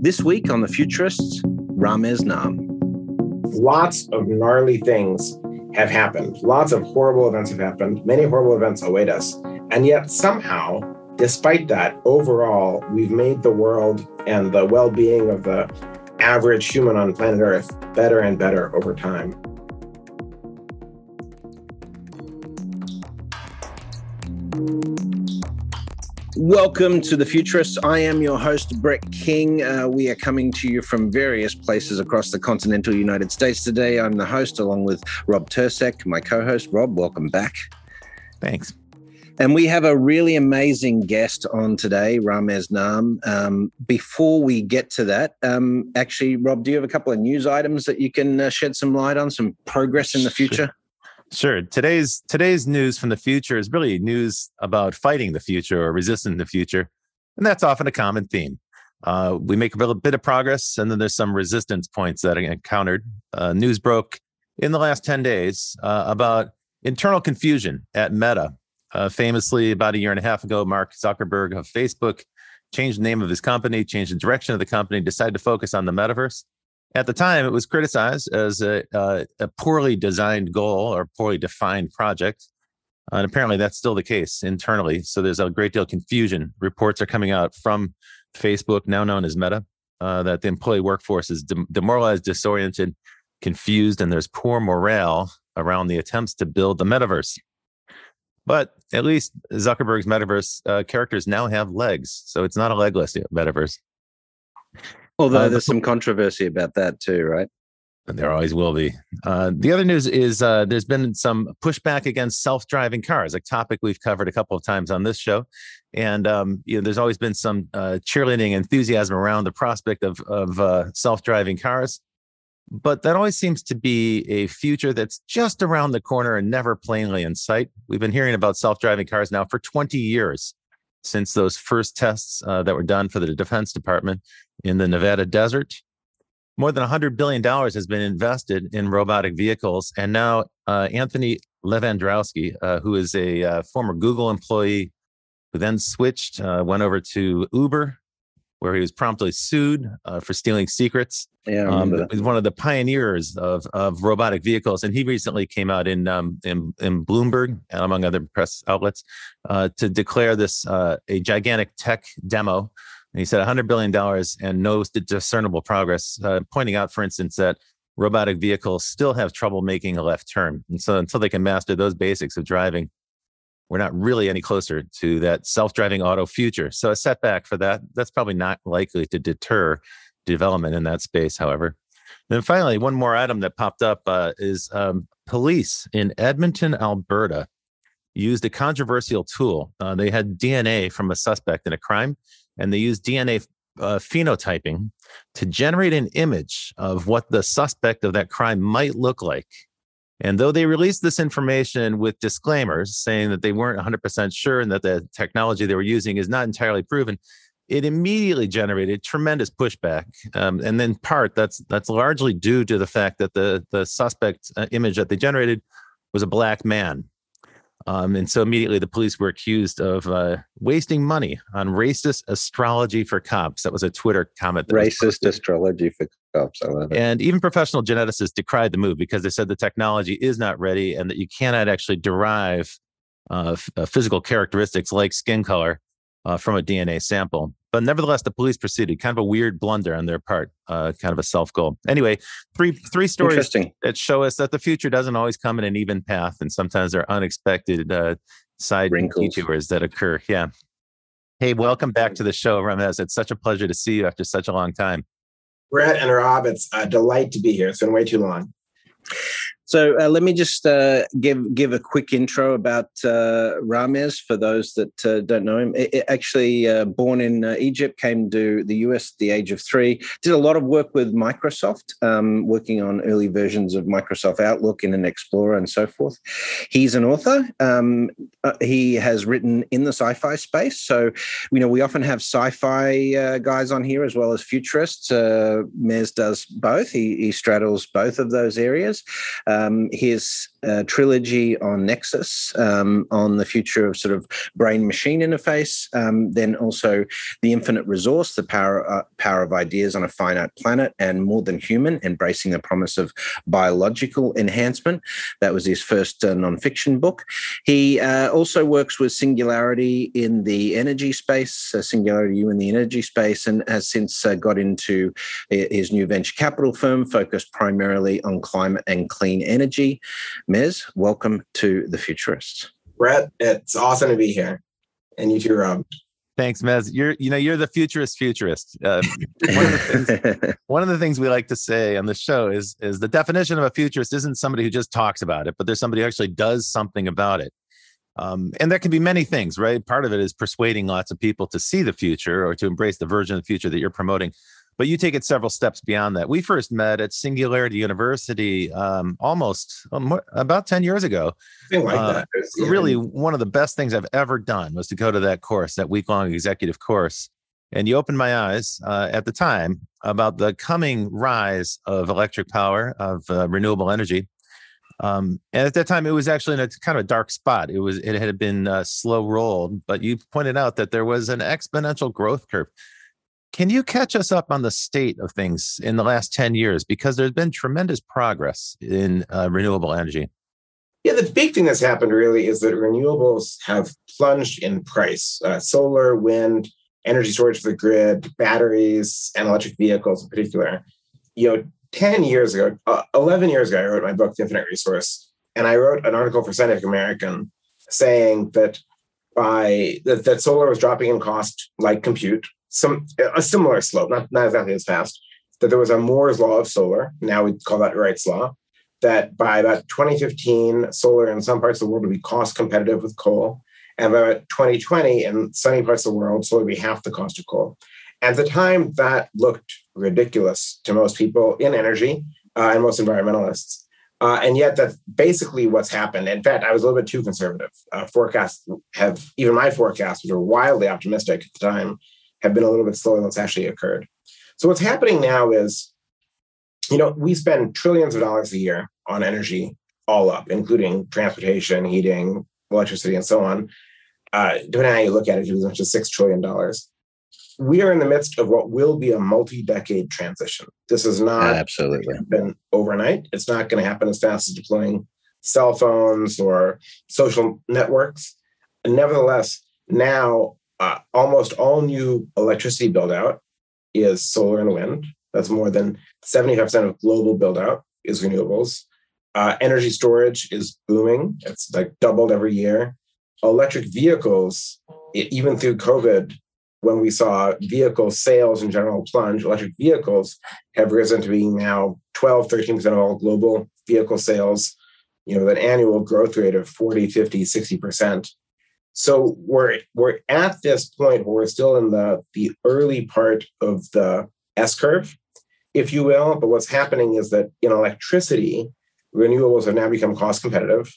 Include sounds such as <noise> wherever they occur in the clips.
This week on The Futurists, Ramez Naam. Lots of gnarly things have happened. Lots of horrible events have happened. Many horrible events await us. And yet, somehow, despite that, overall, we've made the world and the well being of the average human on planet Earth better and better over time. Welcome to the Futurists. I am your host, Brett King. Uh, we are coming to you from various places across the continental United States today. I'm the host, along with Rob Tercek, my co host. Rob, welcome back. Thanks. And we have a really amazing guest on today, Ramez Naam. Um, before we get to that, um, actually, Rob, do you have a couple of news items that you can uh, shed some light on, some progress in the future? Sure. Today's today's news from the future is really news about fighting the future or resisting the future, and that's often a common theme. Uh, we make a little bit of progress, and then there's some resistance points that are encountered. Uh, news broke in the last ten days uh, about internal confusion at Meta. Uh, famously, about a year and a half ago, Mark Zuckerberg of Facebook changed the name of his company, changed the direction of the company, decided to focus on the metaverse. At the time, it was criticized as a, a poorly designed goal or poorly defined project. And apparently, that's still the case internally. So there's a great deal of confusion. Reports are coming out from Facebook, now known as Meta, uh, that the employee workforce is demoralized, disoriented, confused, and there's poor morale around the attempts to build the metaverse. But at least Zuckerberg's metaverse uh, characters now have legs. So it's not a legless metaverse. Although uh, there's some controversy about that too, right? There always will be. Uh, the other news is uh, there's been some pushback against self-driving cars, a topic we've covered a couple of times on this show, and um, you know, there's always been some uh, cheerleading enthusiasm around the prospect of of uh, self-driving cars, but that always seems to be a future that's just around the corner and never plainly in sight. We've been hearing about self-driving cars now for 20 years since those first tests uh, that were done for the Defense Department in the Nevada desert. More than $100 billion has been invested in robotic vehicles. And now uh, Anthony Levandowski, uh, who is a uh, former Google employee who then switched, uh, went over to Uber, where he was promptly sued uh, for stealing secrets. Yeah, um, He's one of the pioneers of, of robotic vehicles, and he recently came out in um, in, in Bloomberg and among other press outlets uh, to declare this uh, a gigantic tech demo. And he said 100 billion dollars and no discernible progress, uh, pointing out, for instance, that robotic vehicles still have trouble making a left turn, and so until they can master those basics of driving, we're not really any closer to that self-driving auto future. So a setback for that, that's probably not likely to deter development in that space, however. Then finally, one more item that popped up uh, is um, police in Edmonton, Alberta, used a controversial tool. Uh, they had DNA from a suspect in a crime, and they used DNA uh, phenotyping to generate an image of what the suspect of that crime might look like and though they released this information with disclaimers saying that they weren't 100% sure and that the technology they were using is not entirely proven, it immediately generated tremendous pushback. Um, and in part that's that's largely due to the fact that the the suspect uh, image that they generated was a black man. Um, and so immediately the police were accused of uh, wasting money on racist astrology for cops. That was a Twitter comment. racist astrology for cops. I love it. And even professional geneticists decried the move because they said the technology is not ready and that you cannot actually derive uh, f- uh, physical characteristics like skin color uh, from a DNA sample. But nevertheless, the police proceeded. Kind of a weird blunder on their part, uh, kind of a self goal. Anyway, three three stories that show us that the future doesn't always come in an even path, and sometimes there are unexpected uh, side Wrinkles. detours that occur. Yeah. Hey, welcome back to the show, Ramez. It's such a pleasure to see you after such a long time. Brett and Rob, it's a delight to be here. It's been way too long. So uh, let me just uh, give give a quick intro about uh, for those that uh, don't know him. It, it actually, uh, born in uh, Egypt, came to the US at the age of three. Did a lot of work with Microsoft, um, working on early versions of Microsoft Outlook, and an Explorer, and so forth. He's an author. Um, he has written in the sci-fi space. So, you know, we often have sci-fi guys on here as well as futurists. Mez does both. He, he straddles both of those areas. Um, his uh, trilogy on Nexus, um, on the future of sort of brain machine interface, um, then also The Infinite Resource, the power, uh, power of ideas on a finite planet, and More Than Human, embracing the promise of biological enhancement. That was his first uh, nonfiction book. He uh, also works with Singularity in the energy space, uh, Singularity U in the energy space, and has since uh, got into his new venture capital firm focused primarily on climate and clean energy. Mez, welcome to The Futurists. Brett, it's awesome to be here. And you too, Rob. Thanks, Mez. You're, you know, you're the futurist futurist. Uh, one, of the things, <laughs> one of the things we like to say on the show is, is the definition of a futurist isn't somebody who just talks about it, but there's somebody who actually does something about it. Um, and there can be many things, right? Part of it is persuading lots of people to see the future or to embrace the version of the future that you're promoting but you take it several steps beyond that. We first met at Singularity University um, almost um, about 10 years ago. Like uh, yeah. Really, one of the best things I've ever done was to go to that course, that week long executive course. And you opened my eyes uh, at the time about the coming rise of electric power, of uh, renewable energy. Um, and at that time, it was actually in a kind of a dark spot. It was it had been uh, slow rolled, but you pointed out that there was an exponential growth curve. Can you catch us up on the state of things in the last 10 years? Because there's been tremendous progress in uh, renewable energy. Yeah, the big thing that's happened really is that renewables have plunged in price. Uh, solar, wind, energy storage for the grid, batteries, and electric vehicles in particular. You know, 10 years ago, uh, 11 years ago, I wrote my book, The Infinite Resource, and I wrote an article for Scientific American saying that by that, that solar was dropping in cost like compute some a similar slope, not, not exactly as fast, that there was a Moore's law of solar. Now we call that Wright's law. That by about 2015, solar in some parts of the world would be cost competitive with coal. And by 2020, in sunny parts of the world, solar would be half the cost of coal. At the time, that looked ridiculous to most people in energy uh, and most environmentalists. Uh, and yet, that's basically what's happened. In fact, I was a little bit too conservative. Uh, forecasts have, even my forecasts, which were wildly optimistic at the time, have been a little bit slower than what's actually occurred. So what's happening now is, you know, we spend trillions of dollars a year on energy all up, including transportation, heating, electricity, and so on. Uh, depending on how you look at it, it's as much as $6 trillion. We are in the midst of what will be a multi-decade transition. This is not absolutely happen overnight. It's not going to happen as fast as deploying cell phones or social networks. And nevertheless, now uh, almost all new electricity build out is solar and wind. That's more than 75% of global build out is renewables. Uh, energy storage is booming. It's like doubled every year. Electric vehicles, even through COVID, when we saw vehicle sales in general plunge, electric vehicles have risen to being now 12, 13% of all global vehicle sales, you know, an annual growth rate of 40, 50, 60%. So we're we're at this point where we're still in the the early part of the S curve, if you will. But what's happening is that in electricity, renewables have now become cost competitive.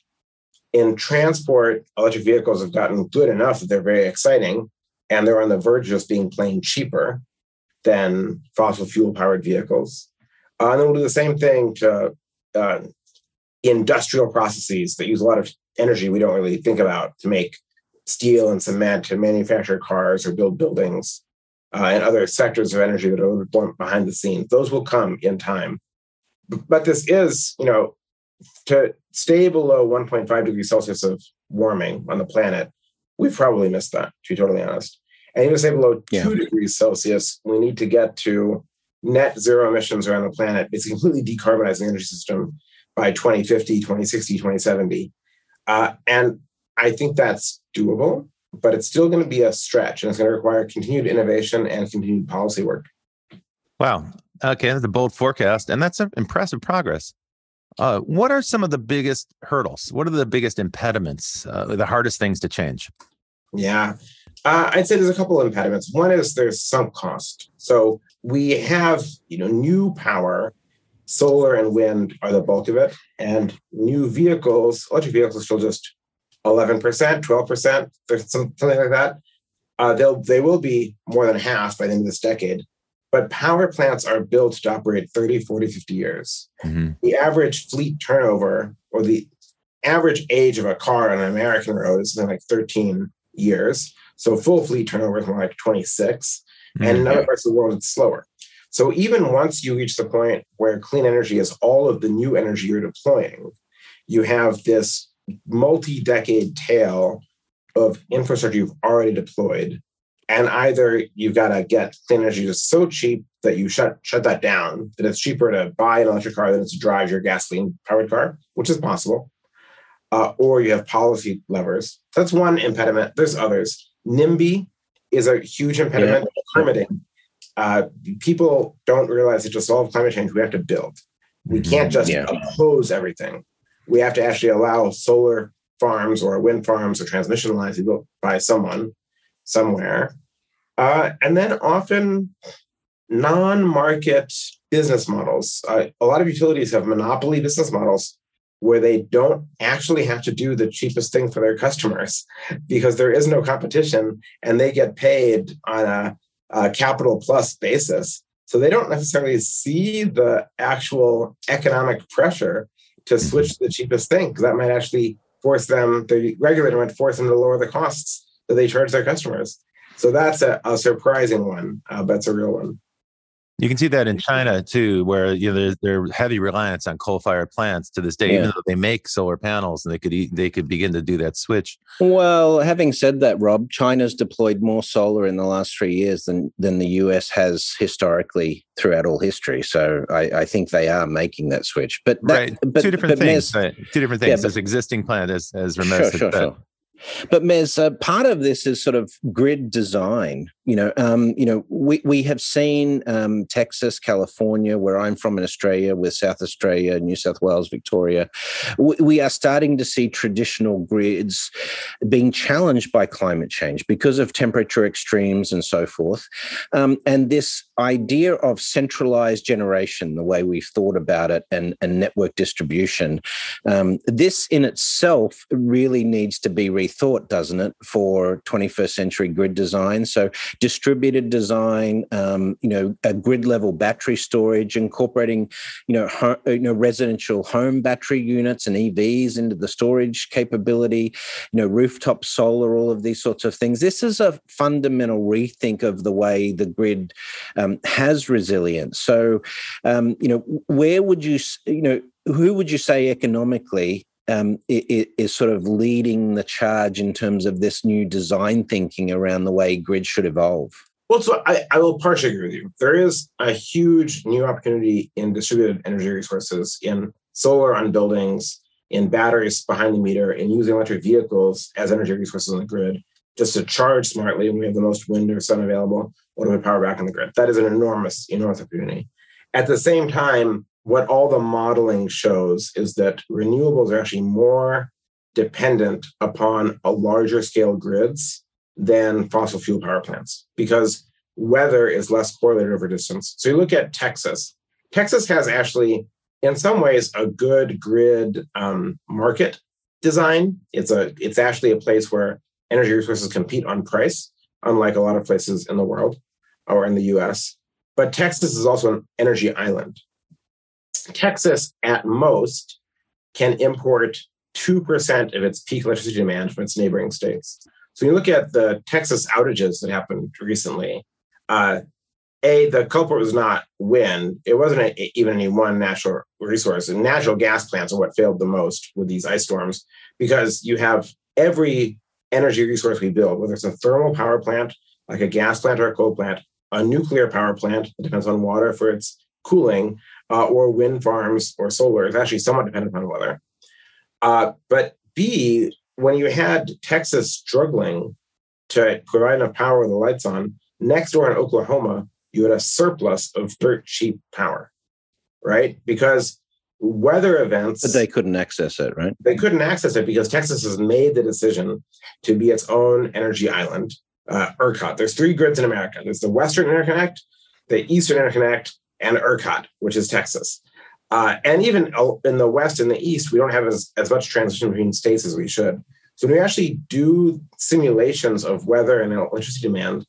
In transport, electric vehicles have gotten good enough that they're very exciting, and they're on the verge of just being plain cheaper than fossil fuel powered vehicles. Uh, and then we'll do the same thing to uh, industrial processes that use a lot of energy we don't really think about to make steel and cement to manufacture cars or build buildings uh, and other sectors of energy that are a little bit behind the scenes. Those will come in time. But this is, you know, to stay below 1.5 degrees Celsius of warming on the planet, we've probably missed that, to be totally honest. And even to stay below yeah. two degrees Celsius, we need to get to net zero emissions around the planet. It's completely decarbonizing the energy system by 2050, 2060, 2070. Uh, and I think that's doable, but it's still going to be a stretch and it's going to require continued innovation and continued policy work. Wow. Okay, that's a bold forecast, and that's an impressive progress. Uh, what are some of the biggest hurdles? What are the biggest impediments, uh, the hardest things to change? Yeah, uh, I'd say there's a couple of impediments. One is there's sunk cost. So we have, you know, new power, solar and wind are the bulk of it, and new vehicles, electric vehicles, are still just 11%, 12%, something like that. Uh, they'll they will be more than half by the end of this decade. but power plants are built to operate 30, 40, 50 years. Mm-hmm. The average fleet turnover or the average age of a car on an American road is something like 13 years. So full fleet turnover is more like 26. Mm-hmm. And in other parts of the world, it's slower. So even once you reach the point where clean energy is all of the new energy you're deploying, you have this multi-decade tail of infrastructure you've already deployed. And either you've got to get clean energy just so cheap that you shut shut that down, that it's cheaper to buy an electric car than it's to drive your gasoline powered car, which is possible. Uh, or you have policy levers. That's one impediment. There's others. NIMBY is a huge impediment. Yeah. Permitting uh, people don't realize that to solve climate change, we have to build. We mm-hmm. can't just yeah. oppose everything. We have to actually allow solar farms or wind farms or transmission lines to be built by someone somewhere. Uh, and then often non market business models. Uh, a lot of utilities have monopoly business models where they don't actually have to do the cheapest thing for their customers <laughs> because there is no competition and they get paid on a uh, capital plus basis. So they don't necessarily see the actual economic pressure to mm-hmm. switch to the cheapest thing because that might actually force them, the regulator might force them to lower the costs that they charge their customers. So that's a, a surprising one, uh, but it's a real one. You can see that in China too, where you know there's their heavy reliance on coal-fired plants to this day, yeah. even though they make solar panels and they could they could begin to do that switch. Well, having said that, Rob, China's deployed more solar in the last three years than than the US has historically throughout all history. So I, I think they are making that switch. But that, right, but, two different but things. Right. Two different things. Yeah, There's existing plant as as Ramesh sure, sure, sure. But Mez, uh, part of this is sort of grid design. You know, um, you know, we we have seen um, Texas, California, where I'm from in Australia, with South Australia, New South Wales, Victoria. We, we are starting to see traditional grids being challenged by climate change because of temperature extremes and so forth. Um, and this idea of centralized generation, the way we've thought about it, and, and network distribution, um, this in itself really needs to be rethought thought, doesn't it, for 21st century grid design? So distributed design, um, you know, a grid level battery storage, incorporating, you know, ho- you know, residential home battery units and EVs into the storage capability, you know, rooftop solar, all of these sorts of things. This is a fundamental rethink of the way the grid um, has resilience. So, um, you know, where would you, you know, who would you say economically um, is sort of leading the charge in terms of this new design thinking around the way grid should evolve? Well, so I, I will partially agree with you. There is a huge new opportunity in distributed energy resources, in solar on buildings, in batteries behind the meter, in using electric vehicles as energy resources on the grid, just to charge smartly when we have the most wind or sun available, or to put power back on the grid. That is an enormous, enormous opportunity. At the same time, what all the modeling shows is that renewables are actually more dependent upon a larger scale grids than fossil fuel power plants because weather is less correlated over distance. So you look at Texas. Texas has actually, in some ways, a good grid um, market design. It's a it's actually a place where energy resources compete on price, unlike a lot of places in the world or in the U.S. But Texas is also an energy island. Texas, at most, can import 2% of its peak electricity demand from its neighboring states. So when you look at the Texas outages that happened recently. Uh, a, the culprit was not wind. It wasn't a, even any one natural resource. And natural gas plants are what failed the most with these ice storms because you have every energy resource we build, whether it's a thermal power plant, like a gas plant or a coal plant, a nuclear power plant that depends on water for its cooling, uh, or wind farms or solar is actually somewhat dependent on weather. Uh, but B, when you had Texas struggling to provide enough power with the lights on, next door in Oklahoma, you had a surplus of dirt cheap power, right? Because weather events. But they couldn't access it, right? They couldn't access it because Texas has made the decision to be its own energy island. Uh, ERCOT. There's three grids in America. There's the Western Interconnect, the Eastern Interconnect, and ERCOT, which is Texas. Uh, and even in the West and the East, we don't have as, as much transition between states as we should. So when we actually do simulations of weather and electricity demand,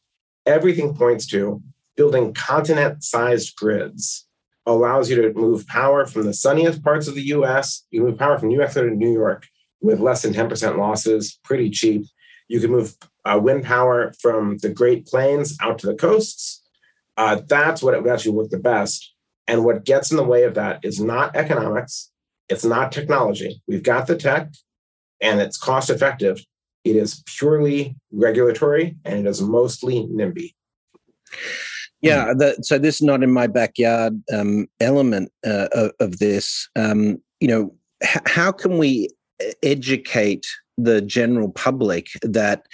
everything points to building continent sized grids allows you to move power from the sunniest parts of the US. You move power from New Mexico to New York with less than 10% losses, pretty cheap. You can move uh, wind power from the Great Plains out to the coasts. Uh, that's what it would actually work the best. And what gets in the way of that is not economics, it's not technology. We've got the tech and it's cost effective. It is purely regulatory and it is mostly NIMBY. Yeah, the, so this is not in my backyard um, element uh, of, of, this. Um, you know, h- how can we educate the general public that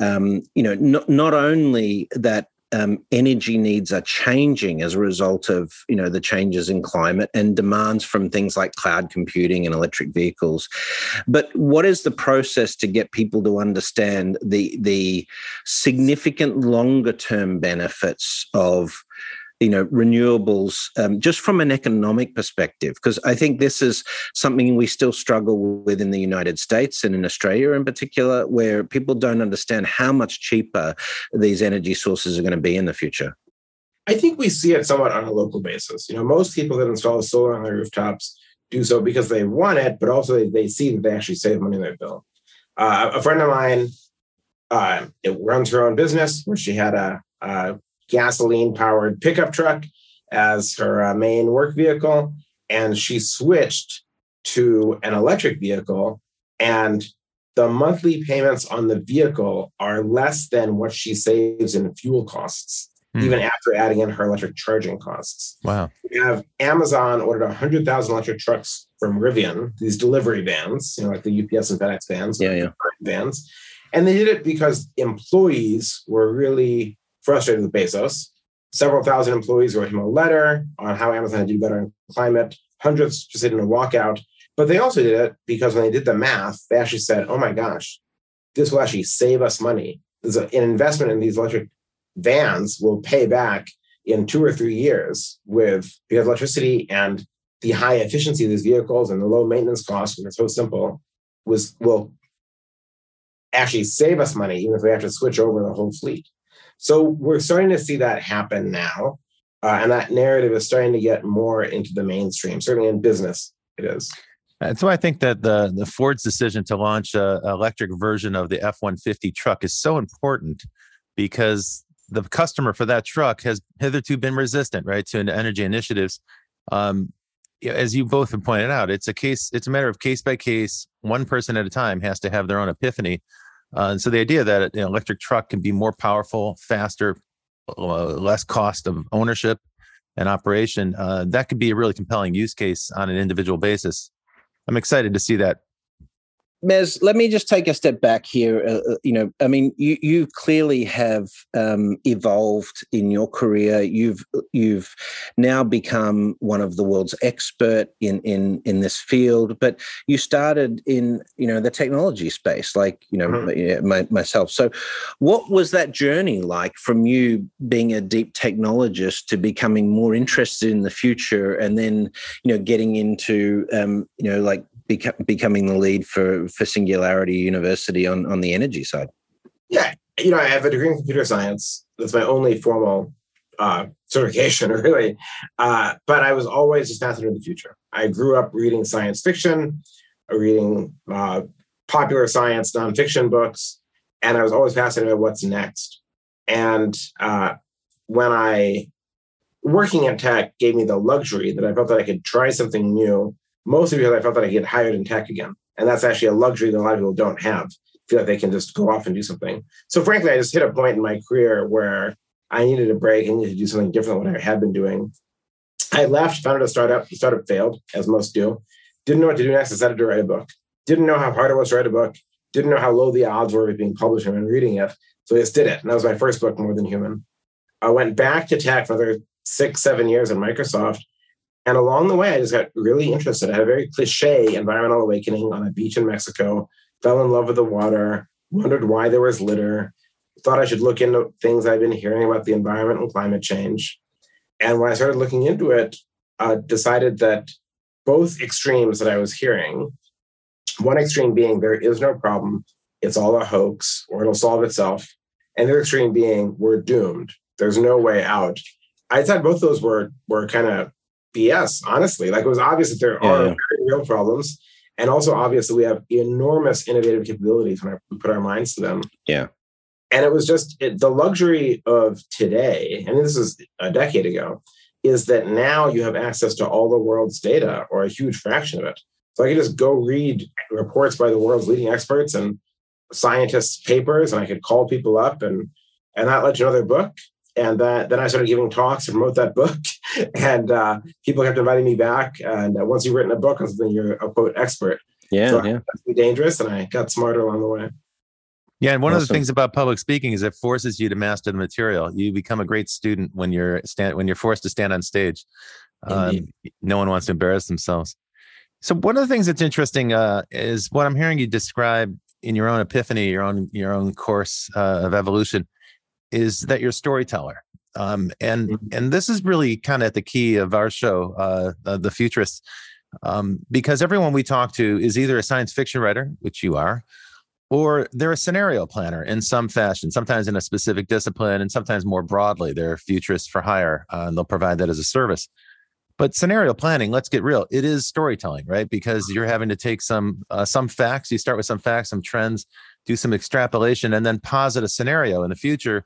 um, you know not only that um, energy needs are changing as a result of you know the changes in climate and demands from things like cloud computing and electric vehicles. But what is the process to get people to understand the the significant longer term benefits of you know renewables um, just from an economic perspective because i think this is something we still struggle with in the united states and in australia in particular where people don't understand how much cheaper these energy sources are going to be in the future. I think we see it somewhat on a local basis. You know most people that install solar on their rooftops do so because they want it but also they, they see that they actually save money in their bill. Uh, a friend of mine uh, runs her own business where she had a, a gasoline powered pickup truck as her uh, main work vehicle. And she switched to an electric vehicle. And the monthly payments on the vehicle are less than what she saves in fuel costs, mm. even after adding in her electric charging costs. Wow. We have Amazon ordered 100,000 electric trucks from Rivian, these delivery vans, you know, like the UPS and FedEx vans, yeah, yeah. vans. And they did it because employees were really frustrated with Bezos. Several thousand employees wrote him a letter on how Amazon had do better on climate. Hundreds just did in a walkout. But they also did it because when they did the math, they actually said, oh my gosh, this will actually save us money. There's an investment in these electric vans will pay back in two or three years with because electricity and the high efficiency of these vehicles and the low maintenance costs, which it's so simple, was will actually save us money even if we have to switch over the whole fleet. So we're starting to see that happen now. Uh, and that narrative is starting to get more into the mainstream, certainly in business, it is. And so I think that the, the Ford's decision to launch an electric version of the F 150 truck is so important because the customer for that truck has hitherto been resistant, right, to energy initiatives. Um, as you both have pointed out, it's a case, it's a matter of case by case, one person at a time has to have their own epiphany uh, and so the idea that an electric truck can be more powerful, faster, uh, less cost of ownership and operation, uh, that could be a really compelling use case on an individual basis. I'm excited to see that Mez, let me just take a step back here. Uh, uh, you know, I mean, you you clearly have um, evolved in your career. You've you've now become one of the world's expert in in in this field. But you started in you know the technology space, like you know mm-hmm. my, myself. So, what was that journey like from you being a deep technologist to becoming more interested in the future, and then you know getting into um, you know like beca- becoming the lead for for Singularity University on on the energy side? Yeah, you know, I have a degree in computer science. That's my only formal uh, certification, <laughs> really. Uh, but I was always just fascinated with the future. I grew up reading science fiction, reading uh, popular science nonfiction books, and I was always fascinated by what's next. And uh, when I working in tech gave me the luxury that I felt that I could try something new mostly because I felt that I could get hired in tech again. And that's actually a luxury that a lot of people don't have. Feel like they can just go off and do something. So frankly, I just hit a point in my career where I needed a break. I needed to do something different than what I had been doing. I left, founded a startup. The startup failed, as most do. Didn't know what to do next. Decided to write a book. Didn't know how hard it was to write a book. Didn't know how low the odds were of being published and reading it. So I just did it. And that was my first book, More Than Human. I went back to tech for another six, seven years at Microsoft and along the way, I just got really interested. I had a very cliche environmental awakening on a beach in Mexico, fell in love with the water, wondered why there was litter, thought I should look into things I've been hearing about the environment and climate change. And when I started looking into it, uh, decided that both extremes that I was hearing, one extreme being there is no problem, it's all a hoax, or it'll solve itself. And the other extreme being we're doomed. There's no way out. I thought both those were were kind of BS, honestly. Like it was obvious that there yeah. are real problems. And also obvious that we have enormous innovative capabilities when we put our minds to them. Yeah. And it was just it, the luxury of today, and this is a decade ago, is that now you have access to all the world's data or a huge fraction of it. So I can just go read reports by the world's leading experts and scientists' papers, and I could call people up and and that led to another book. And that, then I started giving talks to promote that book, <laughs> and uh, people kept inviting me back. And uh, once you've written a book on something, you're a quote expert. Yeah, so yeah. That's dangerous, and I got smarter along the way. Yeah, and one awesome. of the things about public speaking is it forces you to master the material. You become a great student when you're stand when you're forced to stand on stage. Um, no one wants to embarrass themselves. So one of the things that's interesting uh, is what I'm hearing you describe in your own epiphany, your own your own course uh, of evolution, is that you're a storyteller. Um, and mm-hmm. and this is really kind of at the key of our show, uh, the Futurists, um, because everyone we talk to is either a science fiction writer, which you are, or they're a scenario planner in some fashion, sometimes in a specific discipline, and sometimes more broadly, they're futurists for hire, uh, and they'll provide that as a service. But scenario planning, let's get real, it is storytelling, right? Because you're having to take some uh, some facts. You start with some facts, some trends, do some extrapolation, and then posit a scenario in the future.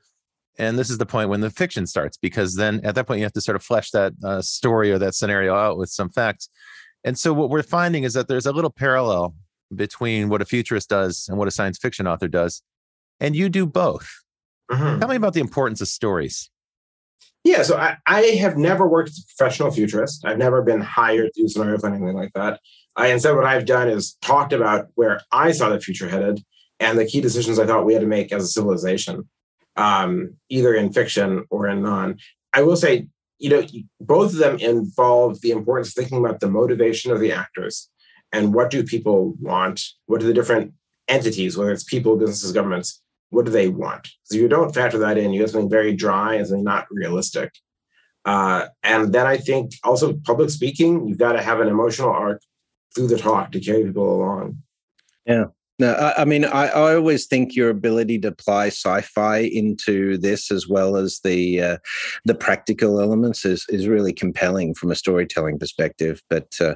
And this is the point when the fiction starts, because then at that point you have to sort of flesh that uh, story or that scenario out with some facts. And so what we're finding is that there's a little parallel between what a futurist does and what a science fiction author does. And you do both. Mm-hmm. Tell me about the importance of stories. Yeah, so I, I have never worked as a professional futurist. I've never been hired to do scenario planning, anything like that. I instead what I've done is talked about where I saw the future headed and the key decisions I thought we had to make as a civilization, um, either in fiction or in non. I will say, you know, both of them involve the importance of thinking about the motivation of the actors and what do people want? What do the different entities, whether it's people, businesses, governments, what do they want? So you don't factor that in, you have something very dry and something not realistic. Uh, and then I think also public speaking, you've got to have an emotional arc through the talk to carry people along. Yeah. No, I, I mean, I, I, always think your ability to apply sci-fi into this, as well as the uh, the practical elements, is is really compelling from a storytelling perspective. But uh,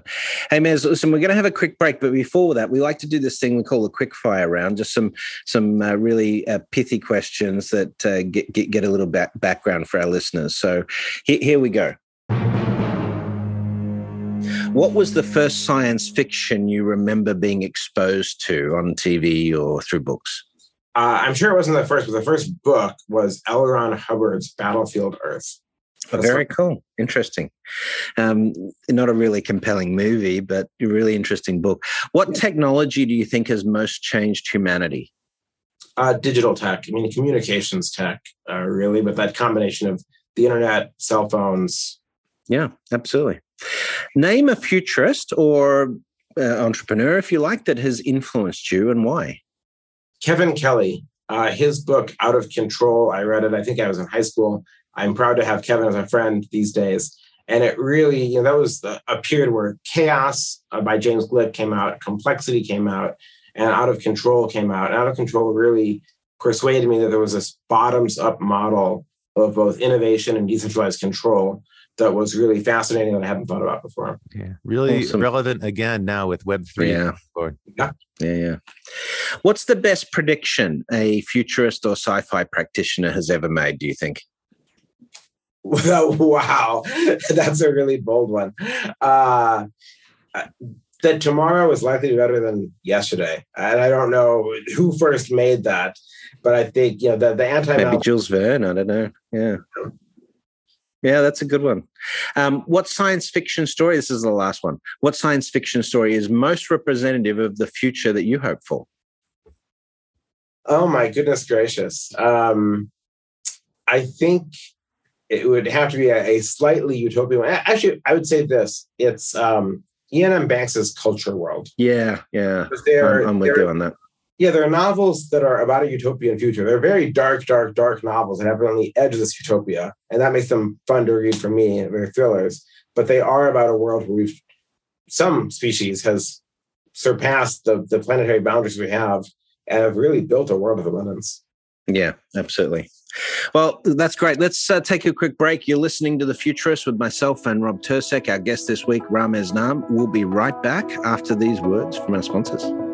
hey, Mez, listen, we're going to have a quick break, but before that, we like to do this thing we call a quick fire round, just some some uh, really uh, pithy questions that uh, get, get, get a little back, background for our listeners. So here we go. What was the first science fiction you remember being exposed to on TV or through books? Uh, I'm sure it wasn't the first, but the first book was L. Ron Hubbard's Battlefield Earth. Oh, very cool. Interesting. Um, not a really compelling movie, but a really interesting book. What technology do you think has most changed humanity? Uh, digital tech. I mean, communications tech, uh, really, but that combination of the internet, cell phones. Yeah, absolutely. Name a futurist or uh, entrepreneur, if you like, that has influenced you and why. Kevin Kelly, uh, his book Out of Control. I read it. I think I was in high school. I'm proud to have Kevin as a friend these days. And it really, you know, that was the, a period where Chaos uh, by James Gleick came out, Complexity came out, and Out of Control came out. And Out of Control really persuaded me that there was this bottoms up model of both innovation and decentralized control that was really fascinating that I hadn't thought about before. Yeah, really awesome. relevant again now with Web three. Yeah. yeah, yeah, yeah. What's the best prediction a futurist or sci-fi practitioner has ever made? Do you think? <laughs> wow, that's a really bold one. Uh, that tomorrow is likely to be better than yesterday, and I don't know who first made that, but I think you know the the anti maybe Jules Verne. I don't know. Yeah. Yeah, that's a good one. Um, what science fiction story? This is the last one. What science fiction story is most representative of the future that you hope for? Oh my goodness gracious! Um, I think it would have to be a, a, slightly utopian one. Actually, I would say this: it's um, Iain M. Banks's Culture World. Yeah, yeah, I'm, I'm with you on that yeah, there are novels that are about a utopian future. They're very dark, dark, dark novels that have on the edge of this utopia, and that makes them fun to read for me. They're thrillers, but they are about a world where we've some species has surpassed the, the planetary boundaries we have and have really built a world of abundance. Yeah, absolutely. Well, that's great. Let's uh, take a quick break. You're listening to The Futurist with myself and Rob Tercek. Our guest this week, Ramez Naam. We'll be right back after these words from our sponsors.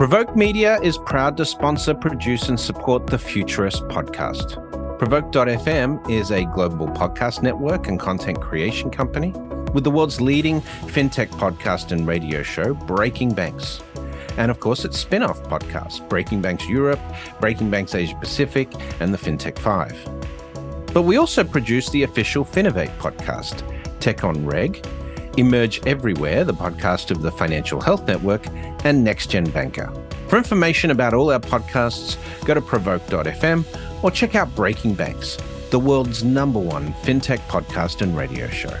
Provoke Media is proud to sponsor, produce, and support the Futurist podcast. Provoke.fm is a global podcast network and content creation company with the world's leading fintech podcast and radio show, Breaking Banks and of course its spin off podcasts Breaking Banks Europe, Breaking Banks Asia Pacific, and the FinTech 5. But we also produce the official Finovate podcast, Tech on Reg, Emerge Everywhere, the podcast of the Financial Health Network, and Next Gen Banker. For information about all our podcasts, go to provoke.fm or check out Breaking Banks, the world's number one fintech podcast and radio show.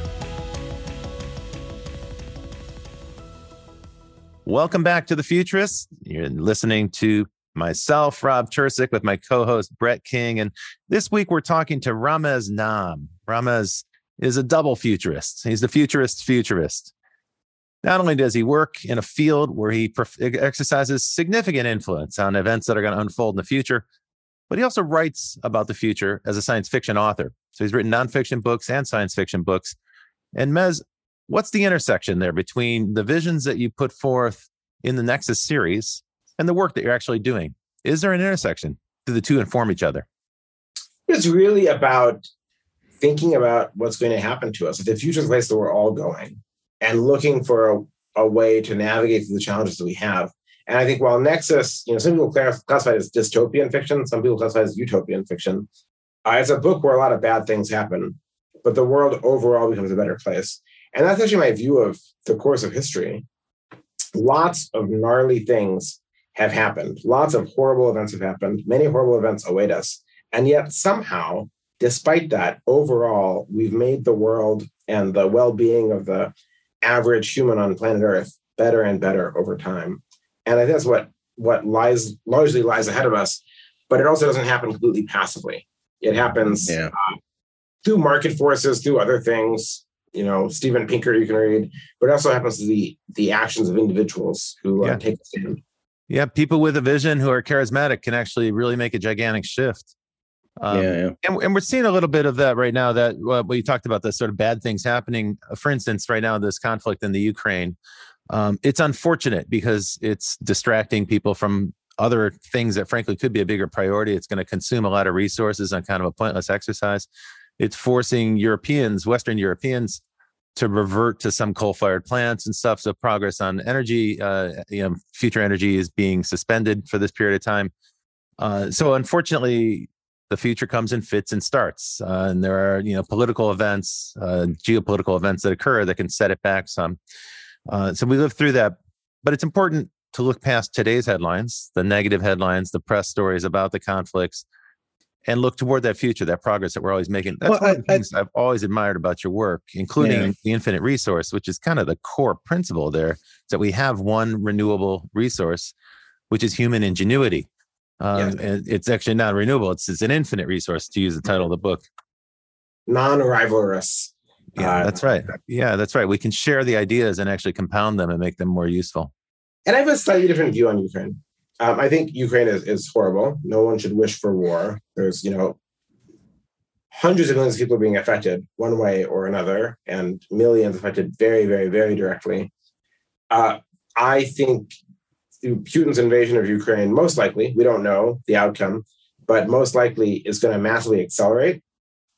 Welcome back to The Futurist. You're listening to myself, Rob Tercek, with my co host, Brett King. And this week we're talking to Ramez Naam. Ramez is a double futurist, he's the futurist futurist. Not only does he work in a field where he exercises significant influence on events that are going to unfold in the future, but he also writes about the future as a science fiction author. So he's written nonfiction books and science fiction books. And Mez, what's the intersection there between the visions that you put forth in the Nexus series and the work that you're actually doing? Is there an intersection? Do the two inform each other? It's really about thinking about what's going to happen to us. The future is the place that we're all going and looking for a, a, way to navigate through the challenges that we have. And I think while Nexus, you know, some people classify it as dystopian fiction, some people classify it as utopian fiction. Uh, it's a book where a lot of bad things happen, but the world overall becomes a better place. And that's actually my view of the course of history. Lots of gnarly things have happened. Lots of horrible events have happened. Many horrible events await us. And yet, somehow, despite that, overall, we've made the world and the well being of the average human on planet Earth better and better over time. And I think that's what, what lies largely lies ahead of us. But it also doesn't happen completely passively. It happens yeah. uh, through market forces, through other things, you know Steven Pinker you can read, but it also happens to the the actions of individuals who uh, take a stand. Yeah, people with a vision who are charismatic can actually really make a gigantic shift. Um, yeah, yeah. And, and, we're seeing a little bit of that right now. That well, we talked about the sort of bad things happening. For instance, right now this conflict in the Ukraine, um, it's unfortunate because it's distracting people from other things that frankly could be a bigger priority. It's going to consume a lot of resources on kind of a pointless exercise it's forcing Europeans, Western Europeans, to revert to some coal-fired plants and stuff. So progress on energy, uh, you know, future energy is being suspended for this period of time. Uh, so unfortunately, the future comes in fits and starts, uh, and there are you know political events, uh, geopolitical events that occur that can set it back some. Uh, so we live through that, but it's important to look past today's headlines, the negative headlines, the press stories about the conflicts, and look toward that future, that progress that we're always making. That's well, one I, of the things I, have always admired about your work, including yeah. the infinite resource, which is kind of the core principle there, is that we have one renewable resource, which is human ingenuity. Um, yeah. it's actually not renewable; it's, it's an infinite resource, to use the title of the book. Non-rivalrous. Yeah, uh, that's right. Yeah, that's right. We can share the ideas and actually compound them and make them more useful. And I have a slightly different view on Ukraine. Um, I think Ukraine is, is horrible. No one should wish for war. There's, you know, hundreds of millions of people being affected one way or another, and millions affected very, very, very directly. Uh, I think Putin's invasion of Ukraine, most likely, we don't know the outcome, but most likely is going to massively accelerate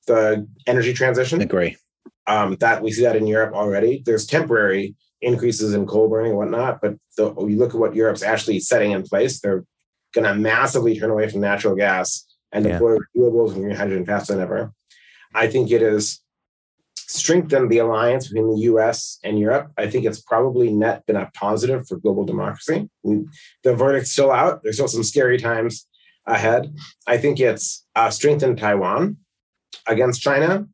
the energy transition. I agree. Um, that we see that in Europe already. There's temporary increases in coal burning and whatnot. But the, you look at what Europe's actually setting in place, they're going to massively turn away from natural gas and yeah. deploy renewables and green hydrogen faster than ever. I think it has strengthened the alliance between the US and Europe. I think it's probably net been a positive for global democracy. The verdict's still out. There's still some scary times ahead. I think it's uh, strengthened Taiwan against China.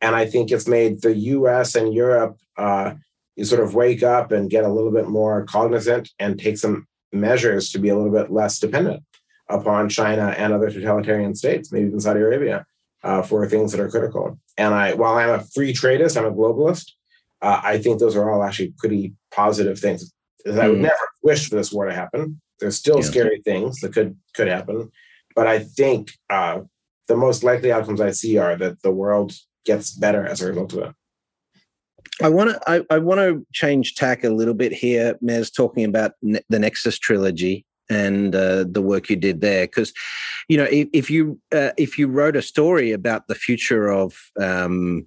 And I think it's made the US and Europe uh, sort of wake up and get a little bit more cognizant and take some measures to be a little bit less dependent upon China and other totalitarian states, maybe even Saudi Arabia, uh, for things that are critical. And I, while I'm a free tradist, I'm a globalist. Uh, I think those are all actually pretty positive things. Mm. I would hmm. never wish for this war to happen. There's still yeah. scary things that could could happen, But I think uh, the most likely outcomes I see are that the world gets better as a result of it. I want to I, I want to change tack a little bit here, Mez, talking about ne- the Nexus trilogy and uh, the work you did there, because you know if, if you uh, if you wrote a story about the future of um,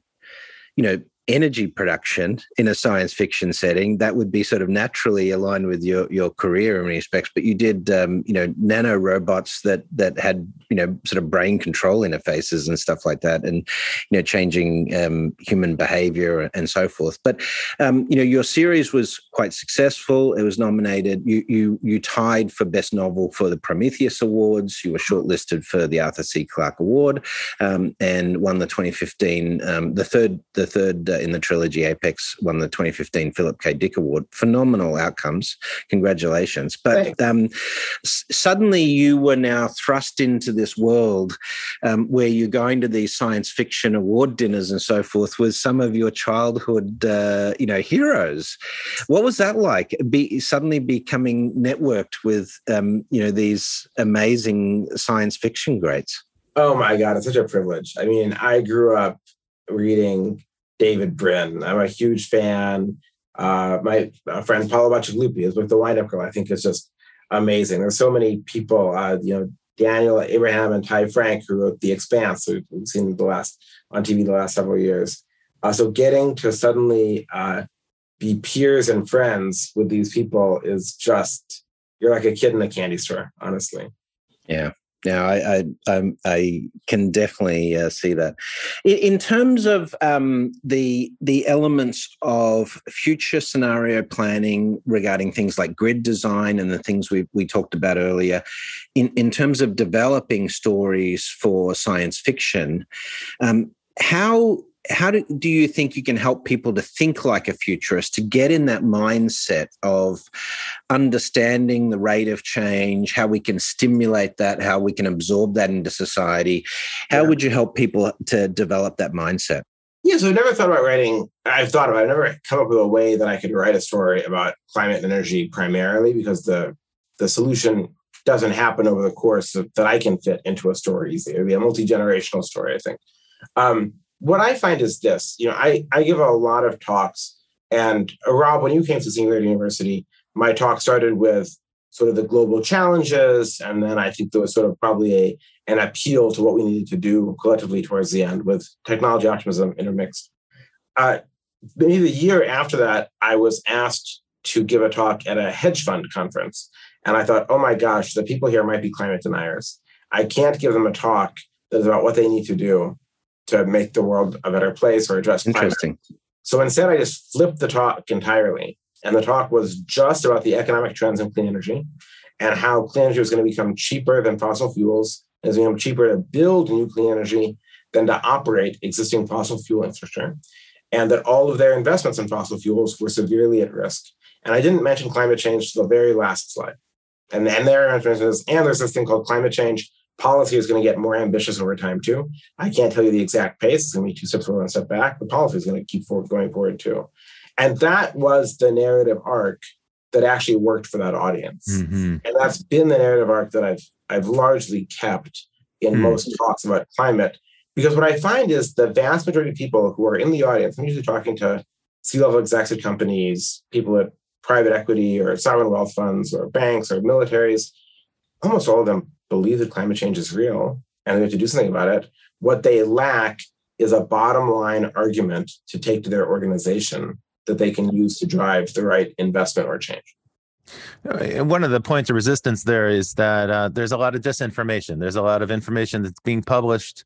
you know energy production in a science fiction setting, that would be sort of naturally aligned with your your career in many respects. But you did, um, you know, nano robots that that had you know sort of brain control interfaces and stuff like that, and you know changing um, human behavior and so forth. But um, you know, your series was quite successful. It was nominated. You you you tied for best novel for the Prometheus Awards. You were shortlisted for the Arthur C. Clarke Award um, and won the 2015 um, the third the third uh, in the trilogy. Apex won the 2015 Philip K. Dick Award. Phenomenal outcomes. Congratulations. But um, s- suddenly you were now thrust into this world um, where you're going to these science fiction award dinners and so forth with some of your childhood, uh, you know, heroes. What was that like? Be suddenly becoming networked with, um, you know, these amazing science fiction greats. Oh my God, it's such a privilege. I mean, I grew up reading David Brin. I'm a huge fan. Uh, my friend Paolo Bacigalupi is with The Wind Up Girl. I think is just amazing. There's so many people, uh, you know, Daniel Abraham and Ty Franck, who wrote The Expanse, who we've seen the last on TV the last several years. Uh, so getting to suddenly uh, be peers and friends with these people is just you're like a kid in a candy store, honestly. Yeah. Now, I I, I, can definitely uh, see that. In, in terms of um, the the elements of future scenario planning regarding things like grid design and the things we we talked about earlier, in in terms of developing stories for science fiction, um, how how do, do you think you can help people to think like a futurist to get in that mindset of understanding the rate of change how we can stimulate that how we can absorb that into society? How yeah. would you help people to develop that mindset? Yeah so i've never thought about writing i've thought about i've never come up with a way that i could write a story about climate and energy primarily because the the solution doesn't happen over the course of, that i can fit into a story easily. It would be a multi-generational story i think. Um, what I find is this, you know, I, I give a lot of talks and uh, Rob, when you came to Singularity University, my talk started with sort of the global challenges. And then I think there was sort of probably a, an appeal to what we needed to do collectively towards the end with technology optimism intermixed. Uh, maybe the year after that, I was asked to give a talk at a hedge fund conference. And I thought, oh my gosh, the people here might be climate deniers. I can't give them a talk that's about what they need to do to make the world a better place or address interesting climate. so instead i just flipped the talk entirely and the talk was just about the economic trends in clean energy and how clean energy was going to become cheaper than fossil fuels it's going to become cheaper to build new clean energy than to operate existing fossil fuel infrastructure and that all of their investments in fossil fuels were severely at risk and i didn't mention climate change to the very last slide and, and mention and there's this thing called climate change policy is going to get more ambitious over time too. I can't tell you the exact pace. It's going to be two steps forward, one step back. The policy is going to keep forward, going forward too. And that was the narrative arc that actually worked for that audience. Mm-hmm. And that's been the narrative arc that I've I've largely kept in mm-hmm. most talks about climate. Because what I find is the vast majority of people who are in the audience, I'm usually talking to C-level execs at companies, people at private equity or sovereign wealth funds or banks or militaries, almost all of them believe that climate change is real and they have to do something about it. What they lack is a bottom line argument to take to their organization that they can use to drive the right investment or change. And one of the points of resistance there is that uh, there's a lot of disinformation. There's a lot of information that's being published,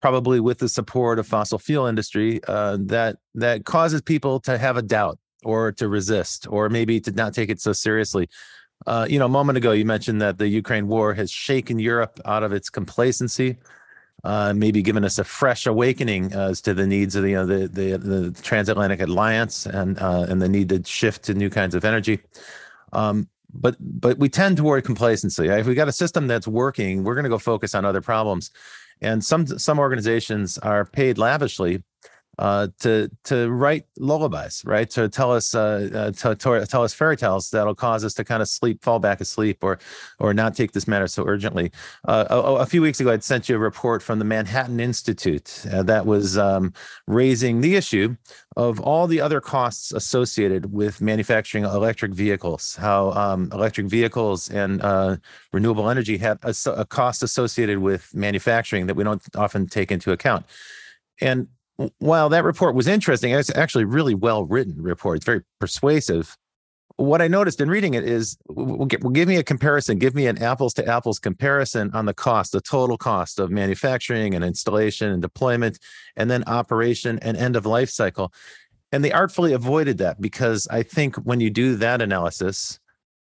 probably with the support of fossil fuel industry, uh, that that causes people to have a doubt or to resist, or maybe to not take it so seriously. Uh, you know, a moment ago, you mentioned that the Ukraine war has shaken Europe out of its complacency, uh, maybe given us a fresh awakening as to the needs of the, you know, the, the, the transatlantic alliance and uh, and the need to shift to new kinds of energy. Um, but but we tend toward complacency. If we got a system that's working, we're going to go focus on other problems. And some some organizations are paid lavishly uh, to to write lullabies, right? To tell us uh, uh, to, to, tell us fairy tales that'll cause us to kind of sleep, fall back asleep, or or not take this matter so urgently. Uh, a, a, few weeks ago, I'd sent you a report from the Manhattan Institute uh, that was um, raising the issue of all the other costs associated with manufacturing electric vehicles. How um, electric vehicles and uh, renewable energy have a, a cost associated with manufacturing that we don't often take into account. And while that report was interesting, it's actually really well written report. It's very persuasive. What I noticed in reading it is, well, give me a comparison. Give me an apples to apples comparison on the cost, the total cost of manufacturing and installation and deployment, and then operation and end of life cycle. And they artfully avoided that because I think when you do that analysis,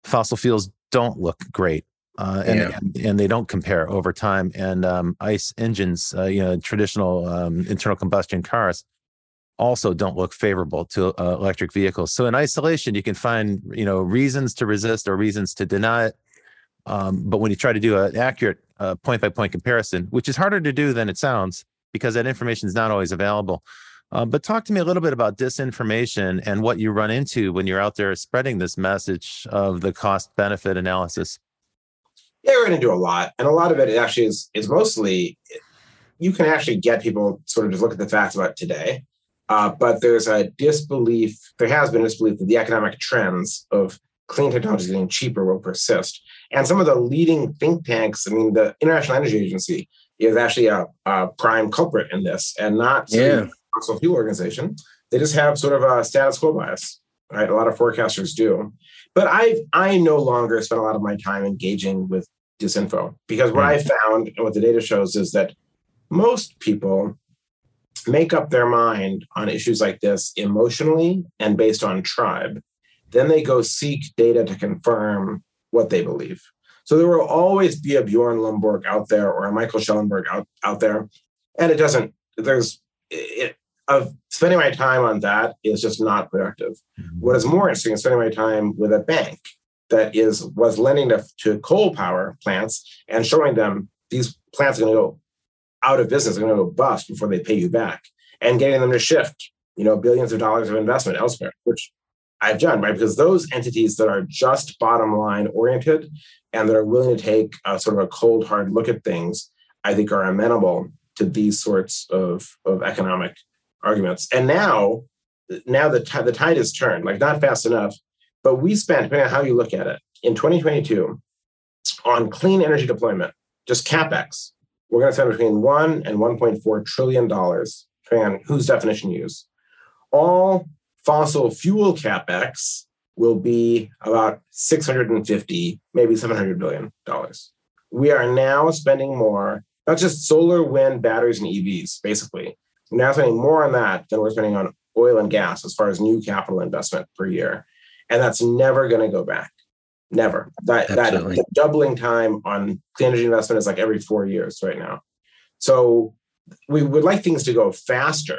fossil fuels don't look great uh, and, yeah. and, and they don't compare over time. And um, ICE engines, uh, you know, traditional um, internal combustion cars, also don't look favorable to uh, electric vehicles. So in isolation, you can find you know reasons to resist or reasons to deny it. Um, but when you try to do an accurate point by point comparison, which is harder to do than it sounds, because that information is not always available. Uh, but talk to me a little bit about disinformation and what you run into when you're out there spreading this message of the cost benefit analysis. Yeah, we're going to do a lot, and a lot of it actually is is mostly you can actually get people sort of just look at the facts about today. Uh, but there's a disbelief. There has been a disbelief that the economic trends of clean technologies getting cheaper will persist. And some of the leading think tanks, I mean, the International Energy Agency is actually a, a prime culprit in this, and not yeah. fossil fuel organization. They just have sort of a status quo bias, right? A lot of forecasters do. But I I no longer spend a lot of my time engaging with disinfo because what I hmm. found and what the data shows is that most people make up their mind on issues like this emotionally and based on tribe. Then they go seek data to confirm what they believe. So there will always be a Bjorn Lomborg out there or a Michael Schellenberg out, out there. And it doesn't, there's, it, of spending my time on that is just not productive. Mm-hmm. What is more interesting is spending my time with a bank that is was lending to, to coal power plants and showing them these plants are going to go out of business, they're going to go bust before they pay you back, and getting them to shift, you know, billions of dollars of investment elsewhere, which I've done, right? Because those entities that are just bottom line oriented and that are willing to take a, sort of a cold, hard look at things, I think are amenable to these sorts of, of economic arguments. And now, now the, t- the tide has turned, like not fast enough, but we spent, depending on how you look at it, in 2022 on clean energy deployment, just capex, we're going to spend between one and 1.4 trillion dollars, depending on whose definition you use. All fossil fuel capex will be about 650, maybe 700 billion dollars. We are now spending more, not just solar, wind, batteries, and EVs, basically. We're now spending more on that than we're spending on oil and gas as far as new capital investment per year and that's never going to go back. Never. That Absolutely. that doubling time on clean energy investment is like every four years right now. So we would like things to go faster,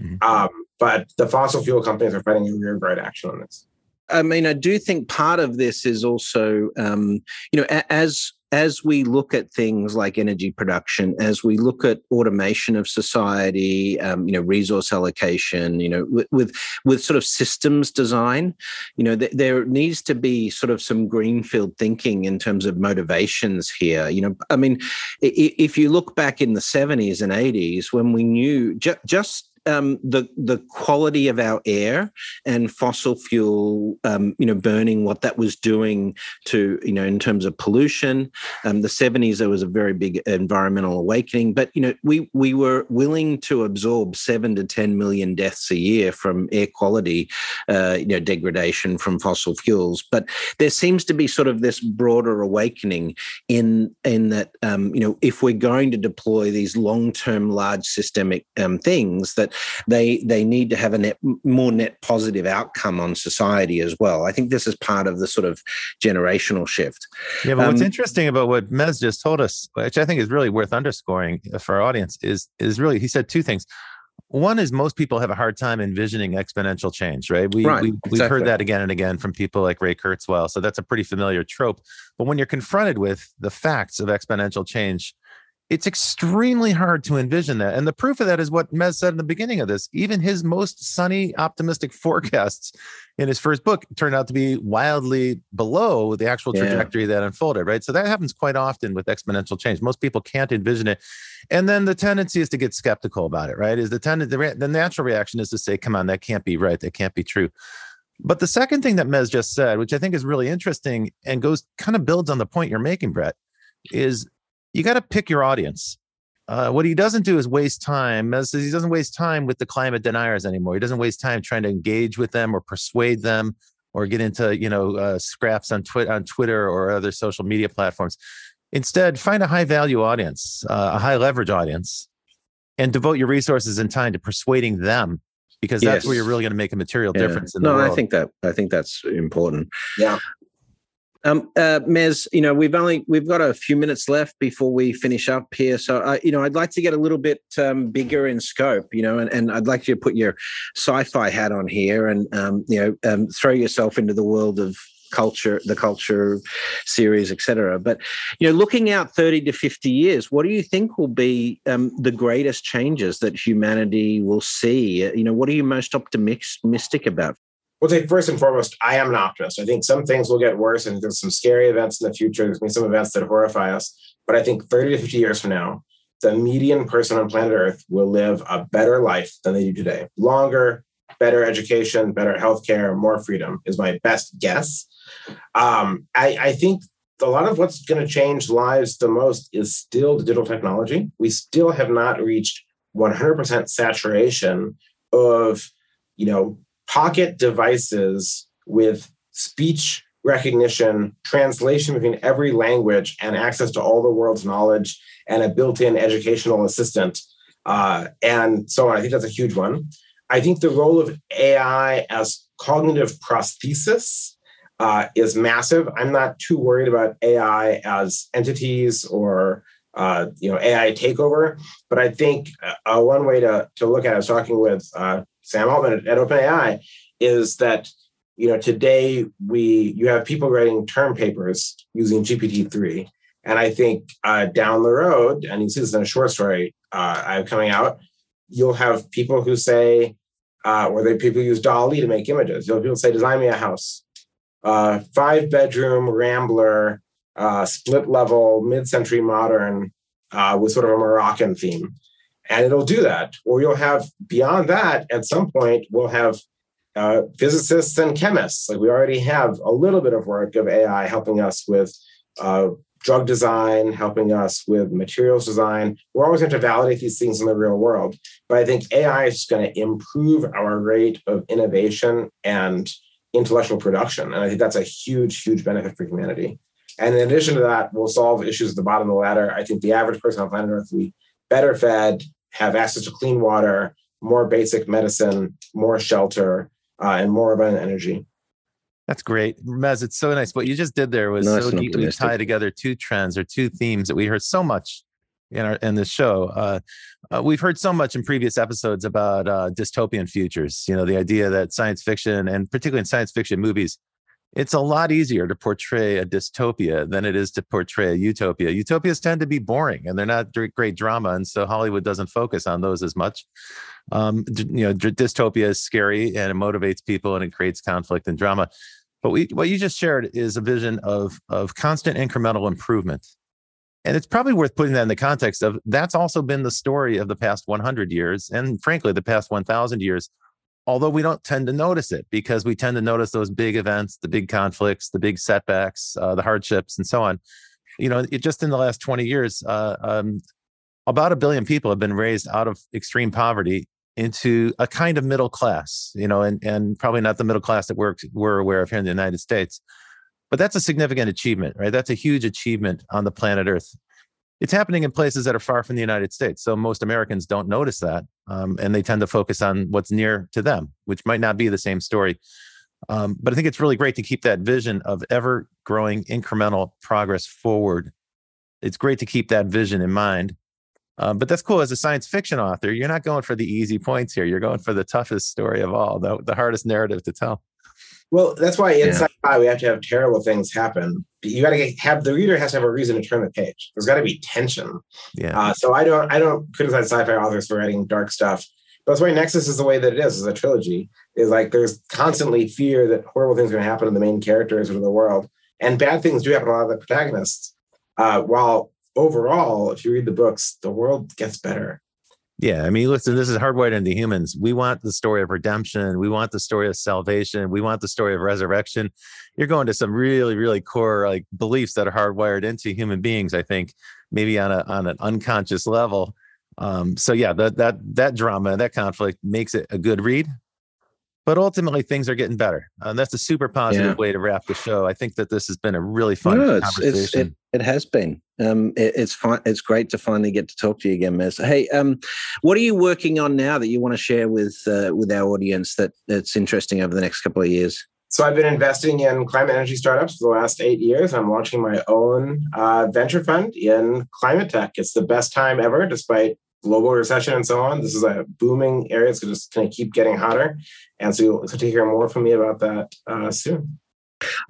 mm-hmm. um, but the fossil fuel companies are fighting a rear guard action on this. I mean, I do think part of this is also, um, you know, as as we look at things like energy production, as we look at automation of society, um, you know, resource allocation, you know, with, with, with sort of systems design, you know, th- there needs to be sort of some greenfield thinking in terms of motivations here. You know, I mean, if you look back in the 70s and 80s when we knew ju- just um, the the quality of our air and fossil fuel, um, you know, burning, what that was doing to, you know, in terms of pollution. Um, the 70s, there was a very big environmental awakening, but, you know, we, we were willing to absorb seven to 10 million deaths a year from air quality, uh, you know, degradation from fossil fuels. But there seems to be sort of this broader awakening in, in that, um, you know, if we're going to deploy these long term, large systemic um, things, that they they need to have a net more net positive outcome on society as well. I think this is part of the sort of generational shift. Yeah, but um, what's interesting about what Mez just told us, which I think is really worth underscoring for our audience, is is really he said two things. One is most people have a hard time envisioning exponential change, right? We, right, we we've heard that again and again from people like Ray Kurzweil. So that's a pretty familiar trope. But when you're confronted with the facts of exponential change, it's extremely hard to envision that. And the proof of that is what Mez said in the beginning of this. Even his most sunny, optimistic <laughs> forecasts in his first book turned out to be wildly below the actual trajectory yeah. that unfolded, right? So that happens quite often with exponential change. Most people can't envision it. And then the tendency is to get skeptical about it, right? Is the tendency, the, the natural reaction is to say, come on, that can't be right. That can't be true. But the second thing that Mez just said, which I think is really interesting and goes kind of builds on the point you're making, Brett, is you got to pick your audience. Uh, what he doesn't do is waste time. As he doesn't waste time with the climate deniers anymore. He doesn't waste time trying to engage with them or persuade them or get into you know uh, scraps on Twitter on Twitter or other social media platforms. Instead, find a high value audience, uh, a high leverage audience, and devote your resources and time to persuading them because that's yes. where you're really going to make a material yeah. difference in no, the world. I think that I think that's important. Yeah. Um, uh, Mez, you know, we've only we've got a few minutes left before we finish up here. So, uh, you know, I'd like to get a little bit um, bigger in scope, you know, and, and I'd like you to put your sci-fi hat on here and um, you know um, throw yourself into the world of culture, the culture series, etc. But you know, looking out thirty to fifty years, what do you think will be um, the greatest changes that humanity will see? You know, what are you most optimistic about? Well, say first and foremost, I am an optimist. I think some things will get worse, and there's some scary events in the future. There's going to be some events that horrify us. But I think 30 to 50 years from now, the median person on planet Earth will live a better life than they do today. Longer, better education, better healthcare, more freedom is my best guess. Um, I, I think a lot of what's going to change lives the most is still the digital technology. We still have not reached 100% saturation of, you know, pocket devices with speech recognition, translation between every language, and access to all the world's knowledge, and a built in educational assistant, uh, and so on. I think that's a huge one. I think the role of AI as cognitive prosthesis uh, is massive. I'm not too worried about AI as entities or uh, you know AI takeover, but I think uh, one way to to look at it, I was talking with uh, Sam Altman at, OpenAI, is that you know today we you have people writing term papers using GPT-3, and I think uh, down the road, and you see this in a short story uh, I have coming out, you'll have people who say, uh, or they people use DALL-E to make images. You'll people say, design me a house, uh, five bedroom rambler, uh, split level, mid century modern, uh, with sort of a Moroccan theme and it'll do that. Or you'll have beyond that, at some point, we'll have uh, physicists and chemists. Like we already have a little bit of work of AI helping us with uh, drug design, helping us with materials design. We're always going to validate these things in the real world. But I think AI is going to improve our rate of innovation and intellectual production. And I think that's a huge, huge benefit for humanity. And in addition to that, we'll solve issues at the bottom of the ladder. I think the average person on planet Earth will be better fed, have access to clean water, more basic medicine, more shelter, uh, and more abundant energy. That's great, Mez. It's so nice. What you just did there was nice so neatly tie together two trends or two themes that we heard so much in our in this show. Uh, uh, we've heard so much in previous episodes about uh, dystopian futures. You know, the idea that science fiction and particularly in science fiction movies it's a lot easier to portray a dystopia than it is to portray a utopia. Utopias tend to be boring and they're not great drama, and so Hollywood doesn't focus on those as much. Um, you know, dystopia is scary and it motivates people and it creates conflict and drama. But we, what you just shared is a vision of of constant incremental improvement, and it's probably worth putting that in the context of that's also been the story of the past 100 years, and frankly, the past 1,000 years although we don't tend to notice it because we tend to notice those big events, the big conflicts, the big setbacks, uh, the hardships, and so on. You know, it, just in the last 20 years, uh, um, about a billion people have been raised out of extreme poverty into a kind of middle class, you know, and, and probably not the middle class that we're, we're aware of here in the United States. But that's a significant achievement, right? That's a huge achievement on the planet Earth it's happening in places that are far from the United States. So most Americans don't notice that, um, and they tend to focus on what's near to them, which might not be the same story. Um, but I think it's really great to keep that vision of ever growing incremental progress forward. It's great to keep that vision in mind. Um, but that's cool. As a science fiction author, you're not going for the easy points here. You're going for the toughest story of all, the, the hardest narrative to tell. Well, that's why in yeah. sci-fi we have to have terrible things happen. You got to have the reader has to have a reason to turn the page. There's got to be tension. Yeah. Uh, so I don't I don't criticize sci-fi authors for writing dark stuff. But that's why Nexus is the way that it is as a trilogy. Is like there's constantly fear that horrible things are going to happen to the main characters or to the world, and bad things do happen to a lot of the protagonists. Uh, while overall, if you read the books, the world gets better. Yeah, I mean, listen, this is hardwired into humans. We want the story of redemption. We want the story of salvation. We want the story of resurrection. You're going to some really, really core like beliefs that are hardwired into human beings. I think maybe on a on an unconscious level. Um, so yeah, that that that drama, that conflict makes it a good read but ultimately things are getting better and that's a super positive yeah. way to wrap the show i think that this has been a really fun no, it's, conversation it's, it, it, has been um, it, it's fine it's great to finally get to talk to you again Mez. hey um, what are you working on now that you want to share with uh, with our audience that that's interesting over the next couple of years so I've been investing in climate energy startups for the last eight years. I'm launching my own uh, venture fund in climate tech. It's the best time ever, despite global recession and so on. This is a booming area. It's just going to just kind of keep getting hotter. And so you'll to hear more from me about that uh, soon.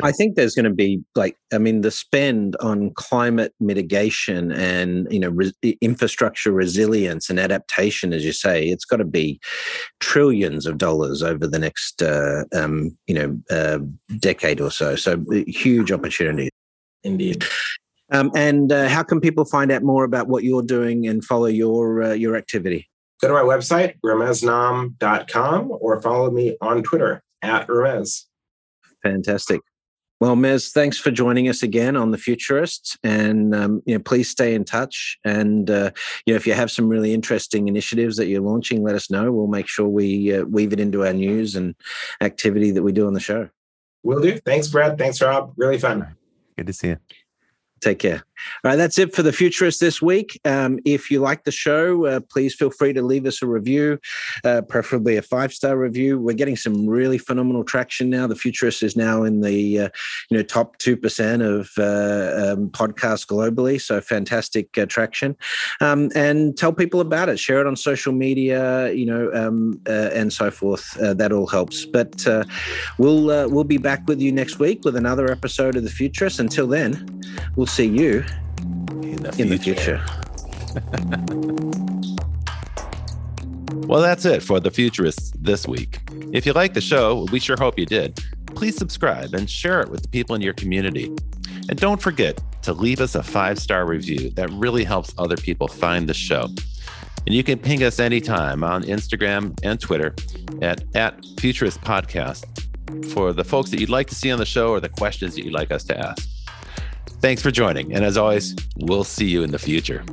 I think there's going to be like, I mean, the spend on climate mitigation and you know re- infrastructure resilience and adaptation, as you say, it's got to be trillions of dollars over the next uh, um, you know uh, decade or so. So huge opportunity. Indeed. Um, and uh, how can people find out more about what you're doing and follow your uh, your activity? Go to my website, rameznaam.com, or follow me on Twitter at Ramez. Fantastic. Well, Mez, thanks for joining us again on the Futurists, and um, you know, please stay in touch. And uh, you know, if you have some really interesting initiatives that you're launching, let us know. We'll make sure we uh, weave it into our news and activity that we do on the show. Will do. Thanks, Brad. Thanks, Rob. Really fun. Good to see you. Take care. All right, that's it for the Futurist this week. Um, if you like the show, uh, please feel free to leave us a review, uh, preferably a five star review. We're getting some really phenomenal traction now. The Futurist is now in the uh, you know top two percent of uh, um, podcasts globally, so fantastic uh, traction. Um, and tell people about it. Share it on social media, you know, um, uh, and so forth. that all helps. But we'll we'll be back with you next week with another episode of the Futurist. Until then, we'll see you in the in future. The future. <laughs> well, that's it for the Futurists this week. If you like the show, we sure hope you did. Please subscribe and share it with the people in your community. And don't forget to leave us a five star review. That really helps other people find the show. And you can ping us anytime on Instagram and Twitter at, at Futurist Podcast for the folks that you'd like to see on the show or the questions that you'd like us to ask. Thanks for joining. And as always, we'll see you in the future.